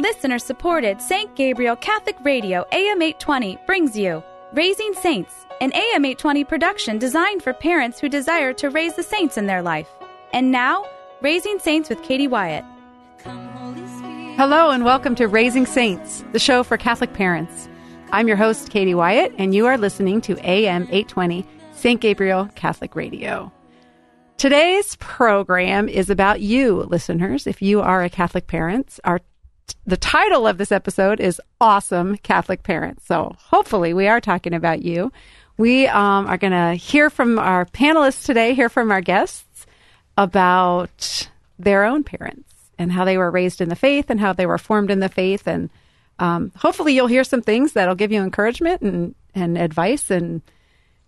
Listener supported St. Gabriel Catholic Radio AM 820 brings you Raising Saints, an AM 820 production designed for parents who desire to raise the saints in their life. And now, Raising Saints with Katie Wyatt. Hello, and welcome to Raising Saints, the show for Catholic parents. I'm your host, Katie Wyatt, and you are listening to AM 820 St. Gabriel Catholic Radio. Today's program is about you, listeners. If you are a Catholic parent, our the title of this episode is Awesome Catholic Parents. So hopefully we are talking about you. We um, are going to hear from our panelists today, hear from our guests about their own parents and how they were raised in the faith and how they were formed in the faith. And um, hopefully you'll hear some things that'll give you encouragement and, and advice and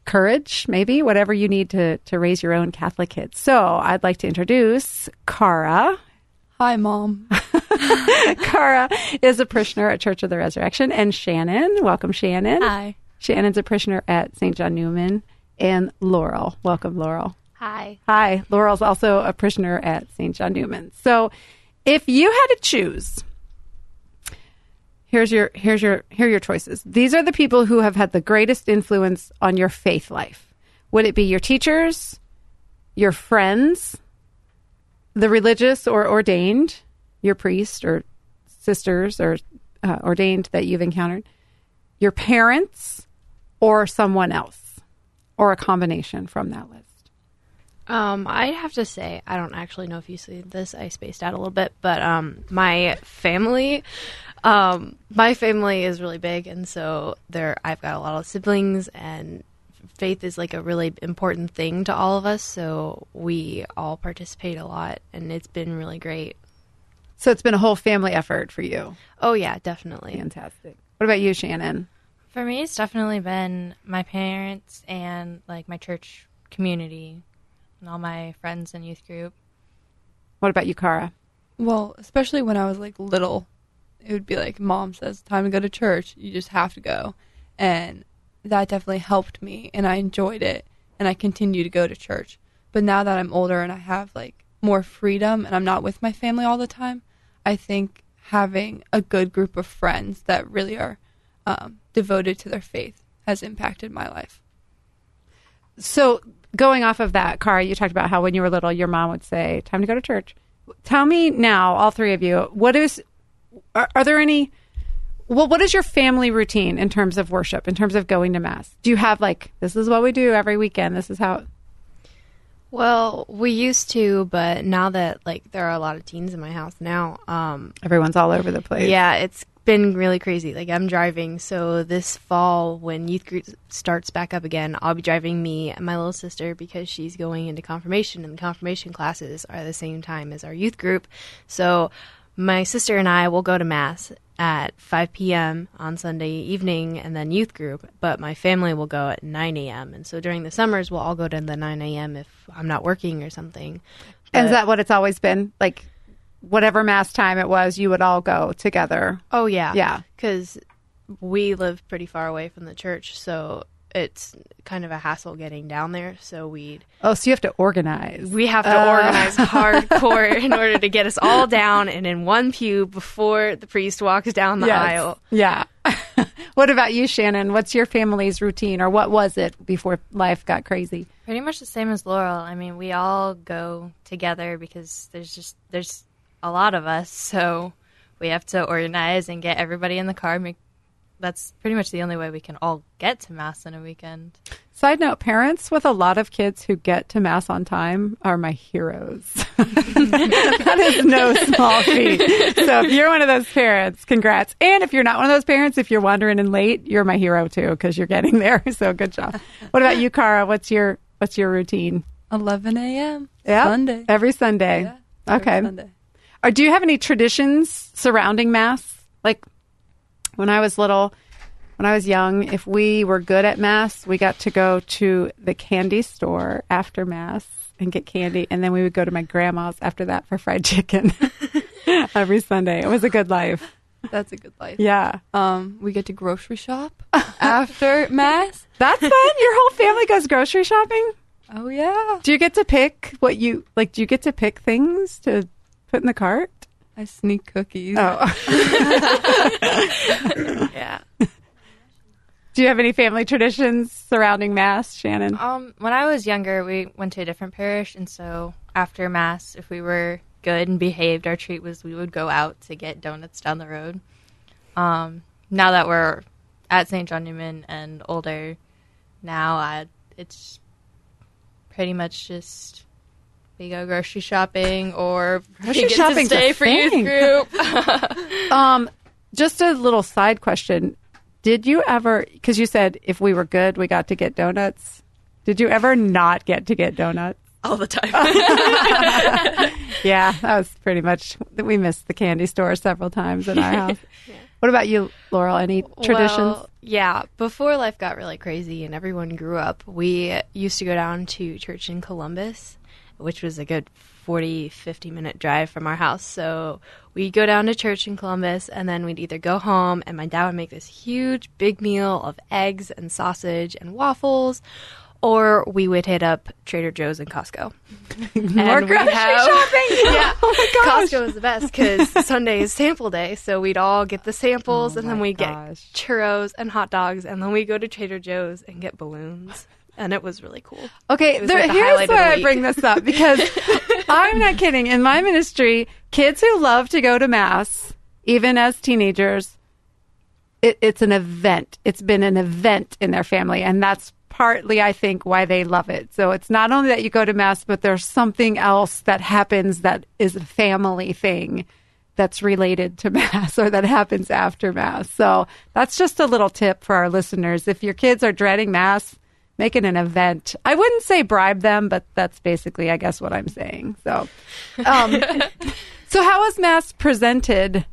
courage, maybe, whatever you need to, to raise your own Catholic kids. So I'd like to introduce Cara. Hi, Mom. Cara is a parishioner at Church of the Resurrection. And Shannon, welcome, Shannon. Hi. Shannon's a parishioner at St. John Neumann, And Laurel, welcome, Laurel. Hi. Hi. Laurel's also a parishioner at St. John Neumann. So if you had to choose, here's your here's your here are your choices. These are the people who have had the greatest influence on your faith life. Would it be your teachers, your friends, the religious or ordained, your priest or sisters or uh, ordained that you've encountered, your parents, or someone else, or a combination from that list? Um, I'd have to say I don't actually know if you see this. I spaced out a little bit, but um, my family, um, my family is really big, and so there I've got a lot of siblings, and faith is like a really important thing to all of us. So we all participate a lot, and it's been really great. So it's been a whole family effort for you. Oh yeah, definitely. Fantastic. What about you, Shannon? For me, it's definitely been my parents and like my church community and all my friends and youth group. What about you, Cara? Well, especially when I was like little, it would be like mom says time to go to church. You just have to go, and that definitely helped me, and I enjoyed it, and I continue to go to church. But now that I'm older and I have like more freedom, and I'm not with my family all the time, I think having a good group of friends that really are um, devoted to their faith has impacted my life. So going off of that, Cara, you talked about how when you were little, your mom would say, "Time to go to church." Tell me now, all three of you, what is? Are, are there any? Well, what is your family routine in terms of worship, in terms of going to mass? Do you have like this is what we do every weekend? This is how. Well, we used to, but now that like there are a lot of teens in my house now, um, Everyone's all over the place. Yeah, it's been really crazy. Like I'm driving, so this fall when youth group starts back up again, I'll be driving me and my little sister because she's going into confirmation, and the confirmation classes are the same time as our youth group. So my sister and I will go to mass at 5 p.m. on Sunday evening, and then youth group. But my family will go at 9 a.m. And so during the summers, we'll all go to the 9 a.m. if I'm not working or something. And is that what it's always been? Like, whatever mass time it was, you would all go together. Oh yeah, Yeah. Because we live pretty far away from the church, so it's kind of a hassle getting down there. So we Oh, so you have to organize. we have to uh. organize hardcore in order to get us all down and in one pew before the priest walks down the Yes. aisle. Yeah. what about you, Shannon? What's your family's routine, or what was it before life got crazy? Pretty much the same as Laurel. I mean, we all go together because there's just there's a lot of us, so we have to organize and get everybody in the car. Make that's pretty much the only way we can all get to mass in a weekend. Side note: Parents with a lot of kids who get to mass on time are my heroes. that is no small feat. So if you're one of those parents, congrats. And if you're not one of those parents, if you're wandering in late, you're my hero too because you're getting there. So good job. What about you, Cara? What's your what's your routine? 11 a.m. Yeah, Sunday. every Sunday. Yeah, every okay. Sunday. Or do you have any traditions surrounding mass? Like when I was little, when I was young, if we were good at mass, we got to go to the candy store after mass and get candy, and then we would go to my grandma's after that for fried chicken every Sunday. It was a good life. That's a good life. Yeah, Um, we get to grocery shop after mass. that's fun. Your whole family goes grocery shopping. Oh yeah. Do you get to pick what you like? Do you get to pick things to put in the cart? I sneak cookies. Oh. Yeah. Do you have any family traditions surrounding Mass, Shannon? Um, when I was younger, we went to a different parish, and so after mass, if we were good and behaved, our treat was we would go out to get donuts down the road. Um, now that we're at St. John Neumann and older, now I, it's pretty much just we go grocery shopping or Grocery we get shopping's to stay for youth group. Um, just a little side question. Did you ever, because you said if we were good, we got to get donuts. Did you ever not get to get donuts? all the time. Yeah, that was pretty much, we missed the candy store several times in our house. What about you, Laurel? Any traditions? Well, yeah, before life got really crazy and everyone grew up, we used to go down to church in Columbus, which was a good 40, 50 minute drive from our house. So we'd go down to church in Columbus and then we'd either go home and my dad would make this huge big meal of eggs and sausage and waffles. Or we would hit up Trader Joe's and Costco. More And we'd grocery have- shopping? Yeah, Oh my gosh. Costco is the best because Sunday is sample day, so we'd all get the samples, Oh and then we get churros and hot dogs, and then we go to Trader Joe's and get balloons, and it was really cool. Okay, there, like the here's why I bring this up because I'm not kidding. In my ministry, kids who love to go to mass, even as teenagers, it, it's an event. It's been an event in their family, and that's partly, I think, why they love it. So it's not only that you go to mass, but there's something else that happens that is a family thing that's related to mass or that happens after mass. So that's just a little tip for our listeners. If your kids are dreading mass, make it an event. I wouldn't say bribe them, but that's basically, I guess, what I'm saying. So, um, so how is mass presented?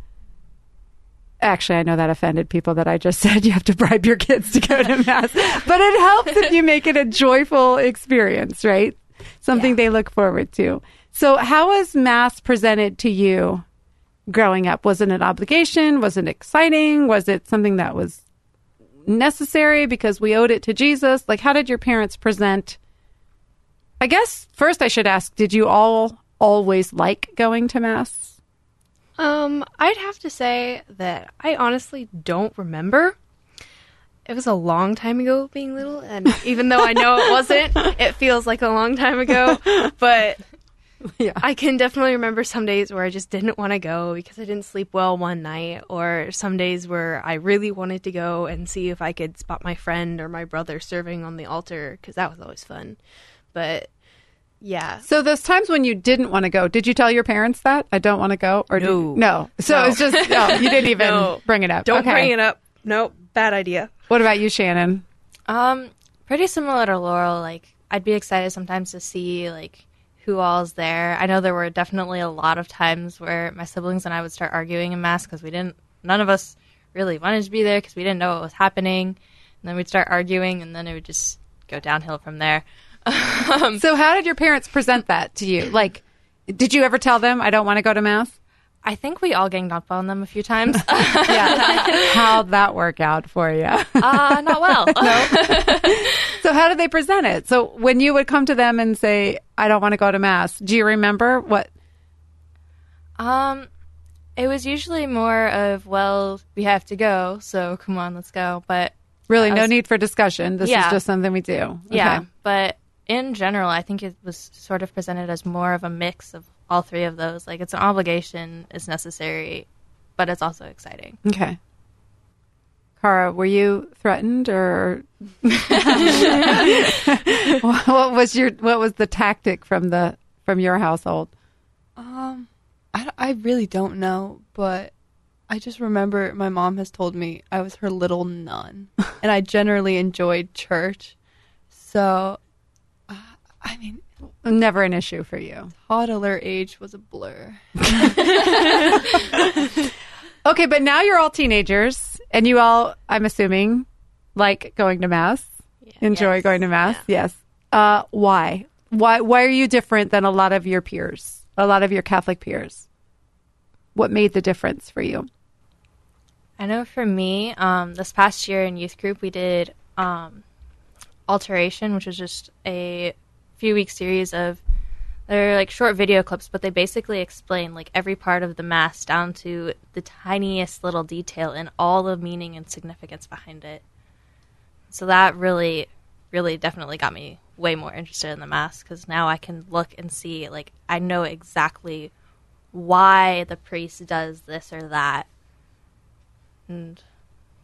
Actually, I know that offended people that I just said you have to bribe your kids to go to mass, but it helps if you make it a joyful experience, right? Something they look forward to. So, how was mass presented to you growing up? Was it an obligation? Was it exciting? Was it something that was necessary because we owed it to Jesus? Like, how did your parents present? I guess first I should ask, did you all always like going to mass? Um, I'd have to say that I honestly don't remember. It was a long time ago being little, and even though I know it wasn't, it feels like a long time ago. But Yeah. I can definitely remember some days where I just didn't want to go because I didn't sleep well one night, or some days where I really wanted to go and see if I could spot my friend or my brother serving on the altar because that was always fun. But yeah, So those times when you didn't want to go, did you tell your parents that I don't want to go? Or did- No. no. So No. it's just no, you didn't even No. bring it up. don't Okay. bring it up. Nope, bad idea. What about you, Shannon? Um, pretty similar to Laurel. Like, I'd be excited sometimes to see like who all's there. I know there were definitely a lot of times where my siblings and I would start arguing in mass because we didn't. None of us really wanted to be there because we didn't know what was happening. And then we'd start arguing, and then it would just go downhill from there. Um, So how did your parents present that to you? Like, did you ever tell them I don't want to go to mass? I think we all ganged up on them a few times. Yeah. How'd that work out for you? uh, not well. So how did they present it? So when you would come to them and say, I don't want to go to mass, do you remember what? Um, it was usually more of, well, we have to go, so come on, let's go. But Really, I no need for discussion. This is just something we do. yeah, but in general, I think it was sort of presented as more of a mix of all three of those. Like it's an obligation, it's necessary, but it's also exciting. Okay. Cara, were you threatened or what was your what was the tactic from the from your household? Um, I, I really don't know, but I just remember my mom has told me I was her little nun, and I generally enjoyed church. So, uh, I mean, Never an issue for you. toddler age was a blur. Okay, but now you're all teenagers and you all I'm assuming like going to mass. Enjoy Yes. going to mass. Yes. Uh why? Why why are you different than a lot of your peers? A lot of your Catholic peers? What made the difference for you? I know for me, um, this past year in youth group, we did um, Altaration, which was just a few week series of they're like short video clips, but they basically explain like every part of the mass down to the tiniest little detail and all the meaning and significance behind it. So that really, really definitely got me way more interested in the mass because now I can look and see like I know exactly why the priest does this or that, and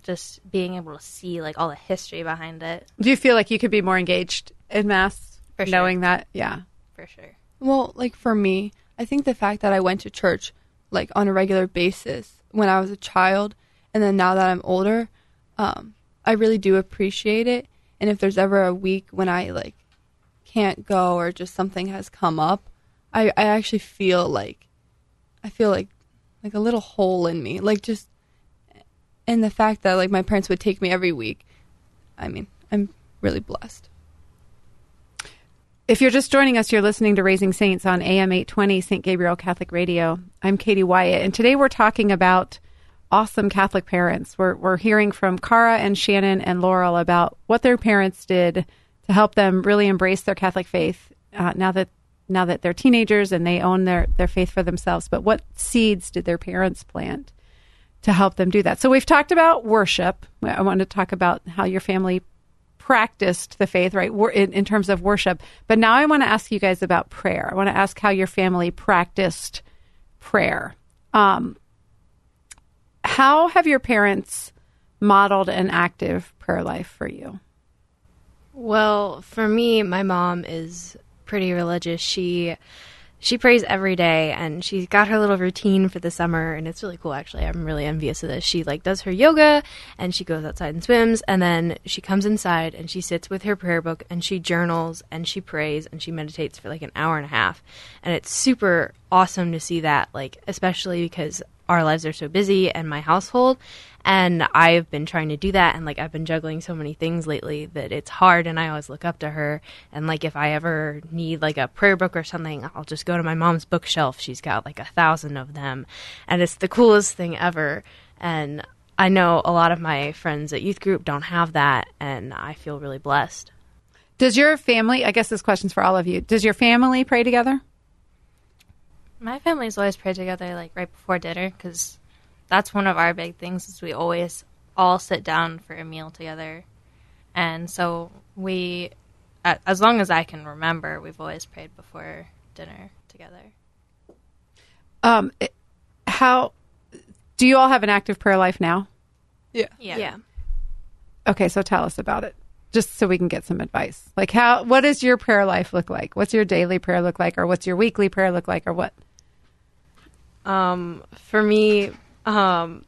just being able to see like all the history behind it. Do you feel like you could be more engaged in mass, For sure. knowing that? Yeah. For sure. Well, like for me, I think the fact that I went to church like on a regular basis when I was a child, and then now that I'm older, um, I really do appreciate it. And if there's ever a week when I like can't go or just something has come up, I, I actually feel like I feel like like a little hole in me, like just and the fact that like my parents would take me every week. I mean, I'm really blessed. If you're just joining us, you're listening to Raising Saints on AM 820 St. Gabriel Catholic Radio. I'm Katie Wyatt, and today we're talking about awesome Catholic parents. We're, we're hearing from Cara and Shannon and Laurel about what their parents did to help them really embrace their Catholic faith uh, now that now that they're teenagers and they own their, their faith for themselves. But what seeds did their parents plant to help them do that? So we've talked about worship. I want to talk about how your family practiced the faith, right, in, in terms of worship. But now I want to ask you guys about prayer. I want to ask how your family practiced prayer. Um, how have your parents modeled an active prayer life for you? Well, for me, my mom is pretty religious. She she prays every day and she's got her little routine for the summer and it's really cool actually. I'm really envious of this. She like does her yoga and she goes outside and swims and then she comes inside and she sits with her prayer book and she journals and she prays and she meditates for like an hour and a half. And it's super awesome to see that like especially because our lives are so busy and my household and I've been trying to do that and like I've been juggling so many things lately that it's hard and I always look up to her and like if I ever need like a prayer book or something I'll just go to my mom's bookshelf she's got like a thousand of them and it's the coolest thing ever and I know a lot of my friends at youth group don't have that and I feel really blessed. Does your family, I guess this question's for all of you, does your family pray together? My family's always prayed together like right before dinner because that's one of our big things is we always all sit down for a meal together. And so we as long as I can remember, we've always prayed before dinner together. Um how do you all have an active prayer life now? Yeah. Yeah. yeah. Okay, so tell us about it. Just so we can get some advice. Like how what does your prayer life look like? What's your daily prayer look like or what's your weekly prayer look like or what? Um, for me, um,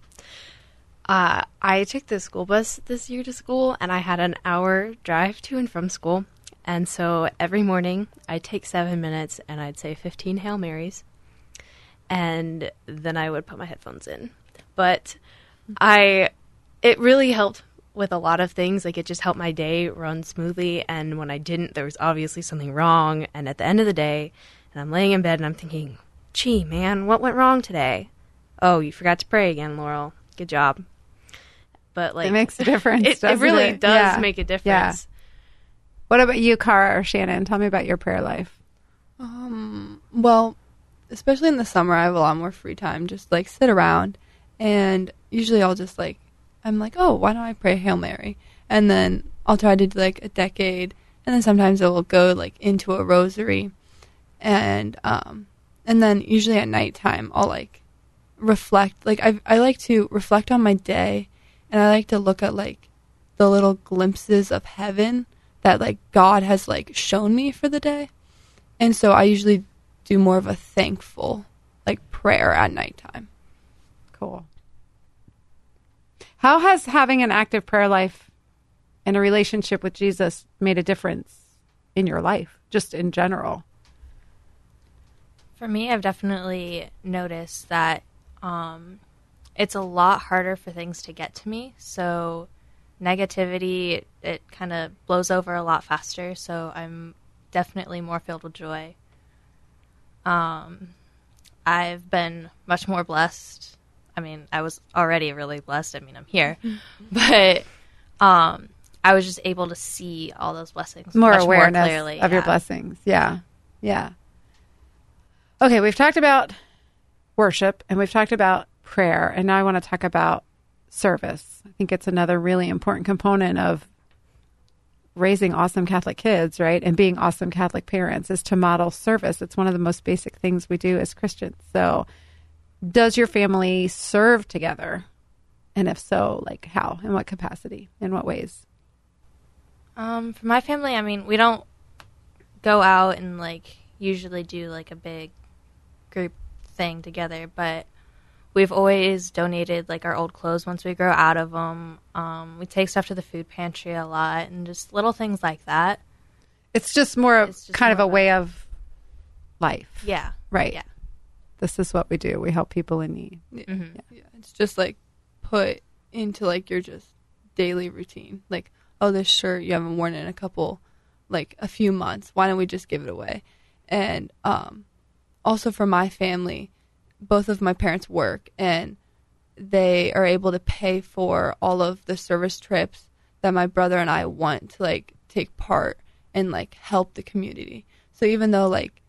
uh, I took the school bus this year to school, and I had an hour drive to and from school. And so every morning, I'd take seven minutes and I'd say 15 Hail Marys, and then I would put my headphones in. But I, it really helped with a lot of things. Like it just helped my day run smoothly. And when I didn't, there was obviously something wrong. And at the end of the day, and I'm laying in bed and I'm thinking, gee, man, what went wrong today? Oh, you forgot to pray again, Laurel. Good job. But like, it makes a difference. it, it doesn't really it? does Yeah. make a difference. What about you, Cara or Shannon? Tell me about your prayer life. Um, well, especially in the summer, I have a lot more free time. Just like sit around, and usually I'll just like, I'm like, oh, why don't I pray Hail Mary? And then I'll try to do like a decade, and then sometimes it will go like into a rosary, and um, and then usually at nighttime I'll like reflect. Like I I like to reflect on my day, and I like to look at like the little glimpses of heaven that like God has like shown me for the day. And so I usually do more of a thankful like prayer at nighttime. Cool. How has having an active prayer life and a relationship with Jesus made a difference in your life, just in general? For me, I've definitely noticed that um, it's a lot harder for things to get to me. So negativity, it kind of blows over a lot faster. So I'm definitely more filled with joy. Um, I've been much more blessed. I mean, I was already really blessed. I mean, I'm here, but um, I was just able to see all those blessings More much awareness more clearly of your blessings. Yeah. Yeah. Okay, we've talked about worship and we've talked about prayer, and now I want to talk about service. I think it's another really important component of raising awesome Catholic kids, right? And being awesome Catholic parents is to model service. It's one of the most basic things we do as Christians. So, does your family serve together? And if so, like how? In what capacity? In what ways? Um, for my family, I mean, we don't go out and like usually do like a big group thing together, but we've always donated like our old clothes once we grow out of them. Um, we take stuff to the food pantry a lot and just little things like that. It's just more It's just kind more of a of way of life. Yeah. Right. Yeah. This is what we do. We help people in need. Yeah. yeah. It's just like put into like your just daily routine. Like, oh, this shirt you haven't worn in a couple, like a few months. Why don't we just give it away? And um, also for my family, both of my parents work and they are able to pay for all of the service trips that my brother and I want to like take part and like help the community. So even though like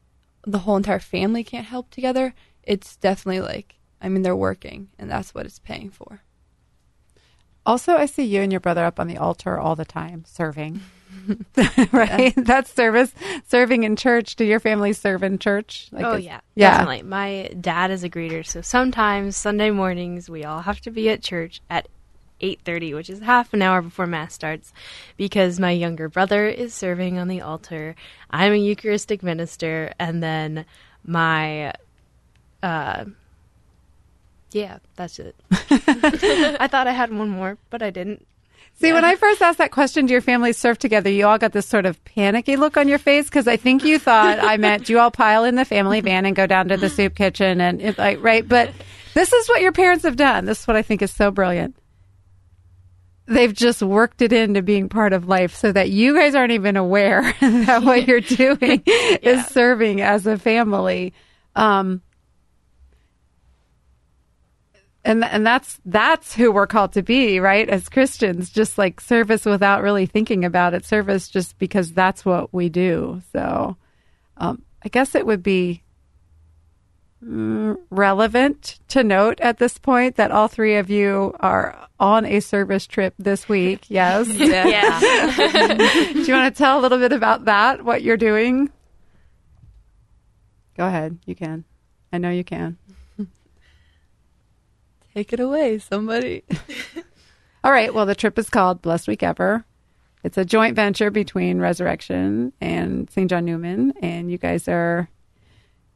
the whole entire family can't help together, it's definitely like I mean they're working and that's what it's paying for. Also, I see you and your brother up on the altar all the time serving. right? That's service. Serving in church. Do your family serve in church? Like oh yeah, Yeah. definitely. My dad is a greeter, so sometimes Sunday mornings we all have to be at church at eight thirty, which is half an hour before mass starts, because my younger brother is serving on the altar. I'm a Eucharistic minister, and then my, uh, yeah, that's it. I thought I had one more, but I didn't. See, when I first asked that question, do your families serve together? You all got this sort of panicky look on your face because I think you thought I meant do you all pile in the family van and go down to the soup kitchen and it, like right. But this is what your parents have done. This is what I think is so brilliant. They've just worked it into being part of life so that you guys aren't even aware that what you're doing is serving as a family. Um, and and that's that's who we're called to be right? As christians just like service without really thinking about it. Service just because that's what we do. So um, i guess it would be mm, relevant to note at this point that all three of you are on a service trip this week. Yes. Yeah. do you want to tell a little bit about that what you're doing? Go ahead. You can. I know you can Take it away, somebody. All right. Well, the trip is called Blessed Week Ever. It's a joint venture between Resurrection and St. John Neumann. And you guys are,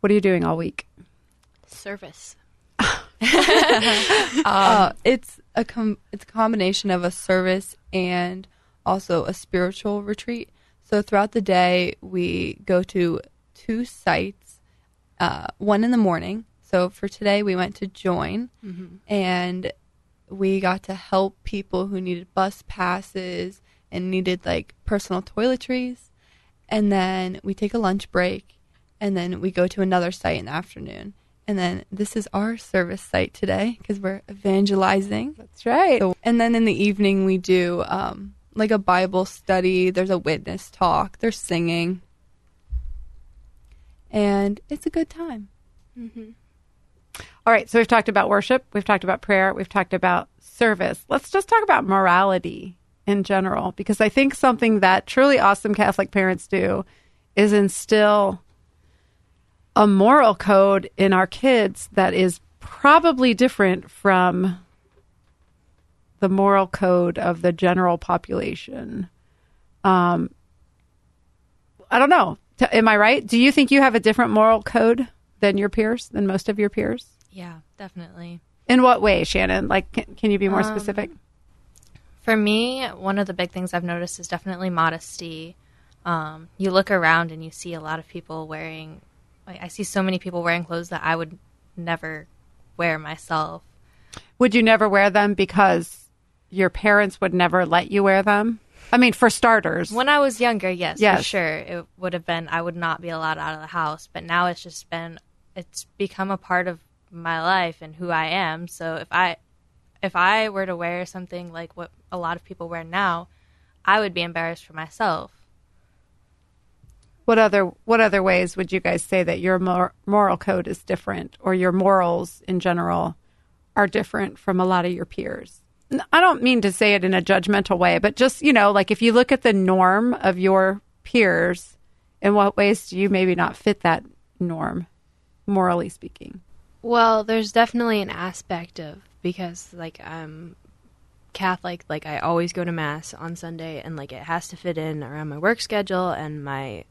what are you doing all week? Service. uh, it's a com- it's a combination of a service and also a spiritual retreat. So throughout the day, we go to two sites. Uh, one in the morning. So for today, we went to Join, and we got to help people who needed bus passes and needed like personal toiletries. And then we take a lunch break, and then we go to another site in the afternoon. And then this is our service site today because we're evangelizing. That's right. So, and then in the evening we do um, like a Bible study. There's a witness talk. There's singing, and it's a good time. All right. So we've talked about worship. We've talked about prayer. We've talked about service. Let's just talk about morality in general, because I think something that truly awesome Catholic parents do is instill a moral code in our kids that is probably different from the moral code of the general population. Um, I don't know. Am I right? Do you think you have a different moral code than your peers, than most of your peers? Yeah, definitely. In what way, Shannon? Like, can, can you be more Um, specific? For me, one of the big things I've noticed is definitely modesty. Um, you look around and you see a lot of people wearing, like, I see so many people wearing clothes that I would never wear myself. Would you never wear them because your parents would never let you wear them? I mean, for starters. When I was younger, yes, Yes. for sure, it would have been, I would not be allowed out of the house. But now it's just been, it's become a part of my life and who I am. So if I, if I were to wear something like what a lot of people wear now, I would be embarrassed for myself. What other what other ways would you guys say that your mor- moral code is different, or your morals in general are different from a lot of your peers? I don't mean to say it in a judgmental way, but just you know, like if you look at the norm of your peers, in what ways do you maybe not fit that norm, morally speaking? Well, there's definitely an aspect of because like I'm Catholic, like I always go to mass on Sunday, and like it has to fit in around my work schedule and my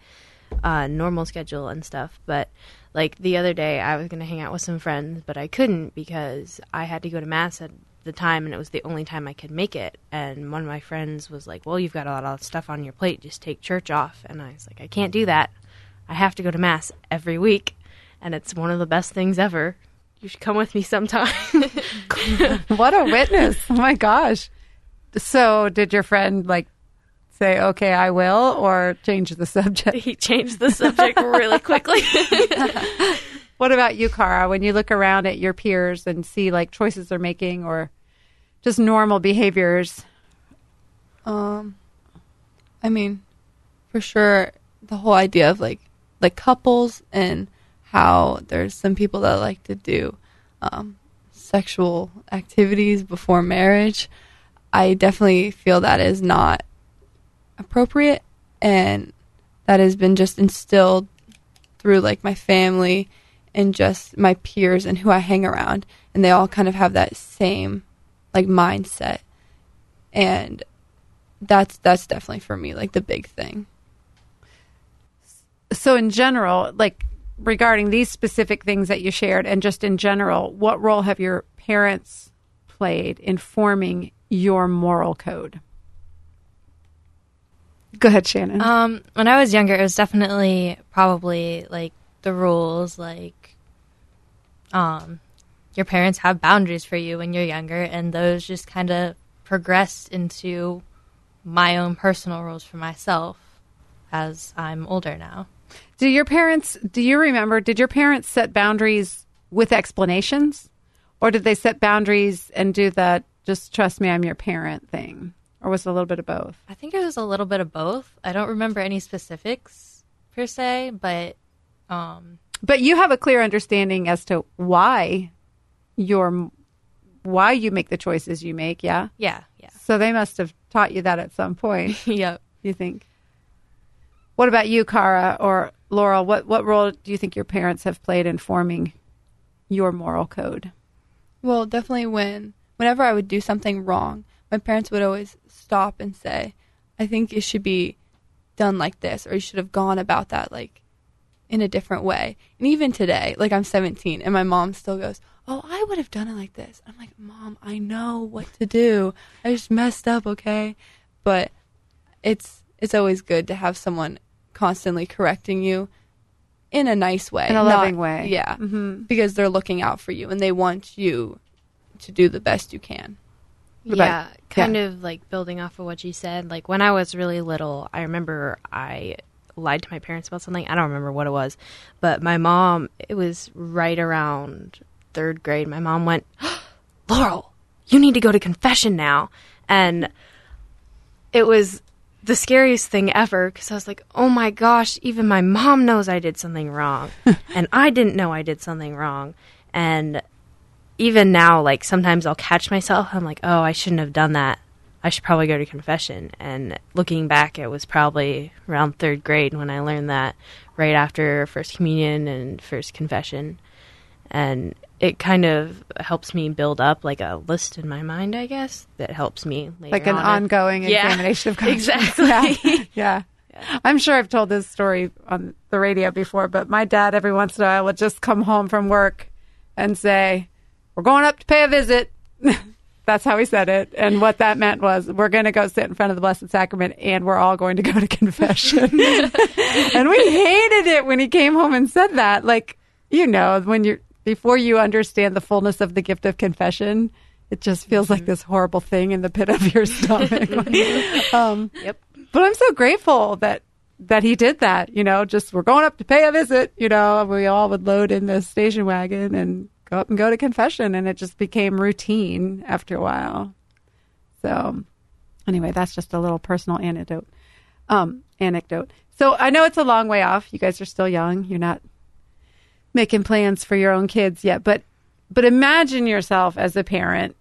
uh, normal schedule and stuff. But like the other day, I was gonna hang out with some friends, but I couldn't because I had to go to mass at the time, and it was the only time I could make it. And one of my friends was like, "Well, you've got a lot of stuff on your plate. Just take church off." And I was like, "I can't do that. I have to go to mass every week, and it's one of the best things ever." You should come with me sometime. what a witness! Oh my gosh. So, did your friend like say, "Okay, I will," or change the subject? he changed the subject really quickly. What about you, Cara? When you look around at your peers and see like choices they're making, or just normal behaviors, Um, I mean, for sure, the whole idea of like like couples and how there's some people that like to do um, sexual activities before marriage. I definitely feel that is not appropriate, and that has been just instilled through like my family and just my peers and who I hang around, and they all kind of have that same like mindset, and that's that's definitely for me like the big thing. so in general, like regarding these specific things that you shared, and just in general, what role have your parents played in forming your moral code? Go ahead, Shannon. Um, when I was younger, it was definitely probably like the rules, like um, your parents have boundaries for you when you're younger, and those just kind of progressed into my own personal rules for myself as I'm older now. Do your parents, do you remember, did your parents set boundaries with explanations? Or did they set boundaries and do that, just trust me, I'm your parent thing? Or was it a little bit of both? I think it was a little bit of both. I don't remember any specifics per se, but um, But you have a clear understanding as to why you're, why you make the choices you make, yeah? yeah, yeah, So they must have taught you that at some point, yep. you think? What about you, Cara or Laurel? What, what role do you think your parents have played in forming your moral code? Well, definitely when whenever I would do something wrong, my parents would always stop and say, "I think it should be done like this, or you should have gone about that like in a different way." And even today, like I'm 17, and my mom still goes, "Oh, I would have done it like this." I'm like, "Mom, I know what to do. I just messed up, okay?" But it's it's always good to have someone constantly correcting you in a nice way, In a not- loving way. Yeah, Mm-hmm. because they're looking out for you and they want you to do the best you can. What about- yeah, kind of like building off of what you said. Like when I was really little, I remember I lied to my parents about something. I don't remember what it was, but my mom, it was right around third grade. My mom went, Laurel, you need to go to confession now. And it was the scariest thing ever because I was like, oh my gosh, even my mom knows I did something wrong. and I didn't know I did something wrong. And even now, like sometimes I'll catch myself. I'm like, oh, I shouldn't have done that. I should probably go to confession. And looking back, it was probably around third grade when I learned that right after First Communion and First Confession. And it kind of helps me build up like a list in my mind, I guess, that helps me later like an on. ongoing Yeah, examination of conscience. exactly. Yeah. yeah. I'm sure I've told this story on the radio before, but my dad every once in a while would just come home from work and say, We're going up to pay a visit. That's how he said it. And what that meant was, we're going to go sit in front of the Blessed Sacrament and we're all going to go to confession. and we hated it when he came home and said that. Like, you know, when you're, before you understand the fullness of the gift of confession, it just feels like this horrible thing in the pit of your stomach. um, Yep. but I'm so grateful that that he did that. You know, just we're going up to pay a visit. You know, we all would load in the station wagon and go up and go to confession, and it just became routine after a while. So, anyway, that's just a little personal anecdote. Um, anecdote. So I know it's a long way off. You guys are still young. You're not making plans for your own kids yet, but but imagine yourself as a parent.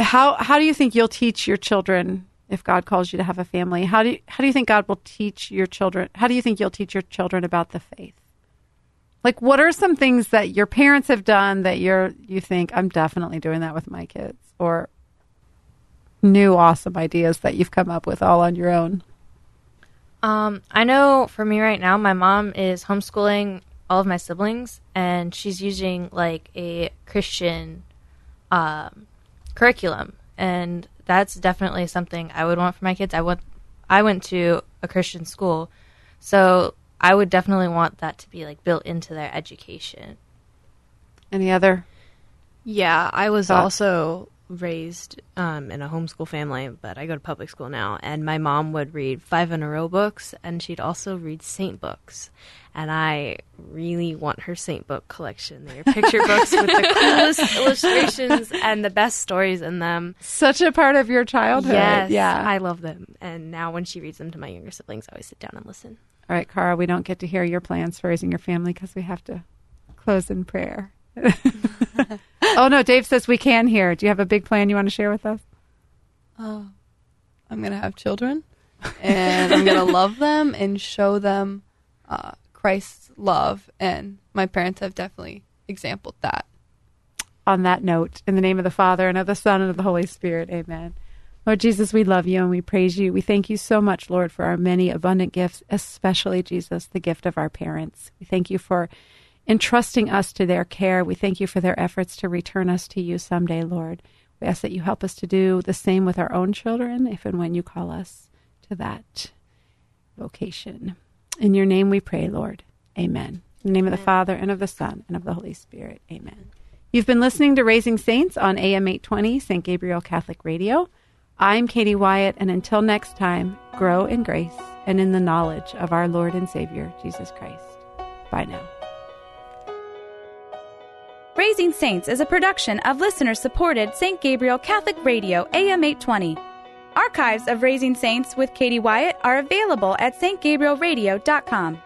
How how do you think you'll teach your children if God calls you to have a family? How do you, how do you think God will teach your children? How do you think you'll teach your children about the faith? Like what are some things that your parents have done that you're you think I'm definitely doing that with my kids or new awesome ideas that you've come up with all on your own? Um, I know for me right now, my mom is homeschooling all of my siblings, and she's using like a Christian um, curriculum, and that's definitely something I would want for my kids. I went, I went to a Christian school, so I would definitely want that to be like built into their education. Any other? Yeah, I was Thought- also raised um, in a homeschool family, but I go to public school now. And my mom would read five in a row books, and she'd also read saint books. And I really want her saint book collection. They're picture books with the coolest illustrations and the best stories in them. Such a part of your childhood. Yes, Yeah. I love them. And now when she reads them to my younger siblings, I always sit down and listen. All right, Cara, we don't get to hear your plans for raising your family because we have to close in prayer. oh, no, Dave says we can hear. Do you have a big plan you want to share with us? Oh, I'm gonna have children, and I'm gonna love them and show them uh, Christ's love. And my parents have definitely exampled that. On that note, in the name of the Father, and of the Son, and of the Holy Spirit, amen. Lord Jesus, we love you and we praise you. We thank you so much, Lord, for our many abundant gifts, especially, Jesus, the gift of our parents. We thank you for entrusting us to their care. We thank you for their efforts to return us to you someday, Lord. We ask that you help us to do the same with our own children if and when you call us to that vocation. In your name we pray, Lord. Amen. In the name of the Father, and of the Son, and of the Holy Spirit. Amen. You've been listening to Raising Saints on AM 820, St. Gabriel Catholic Radio. I'm Katie Wyatt, and until next time, grow in grace and in the knowledge of our Lord and Savior, Jesus Christ. Bye now. Raising Saints is a production of listener supported St. Gabriel Catholic Radio AM 820. Archives of Raising Saints with Katie Wyatt are available at stgabrielradio.com.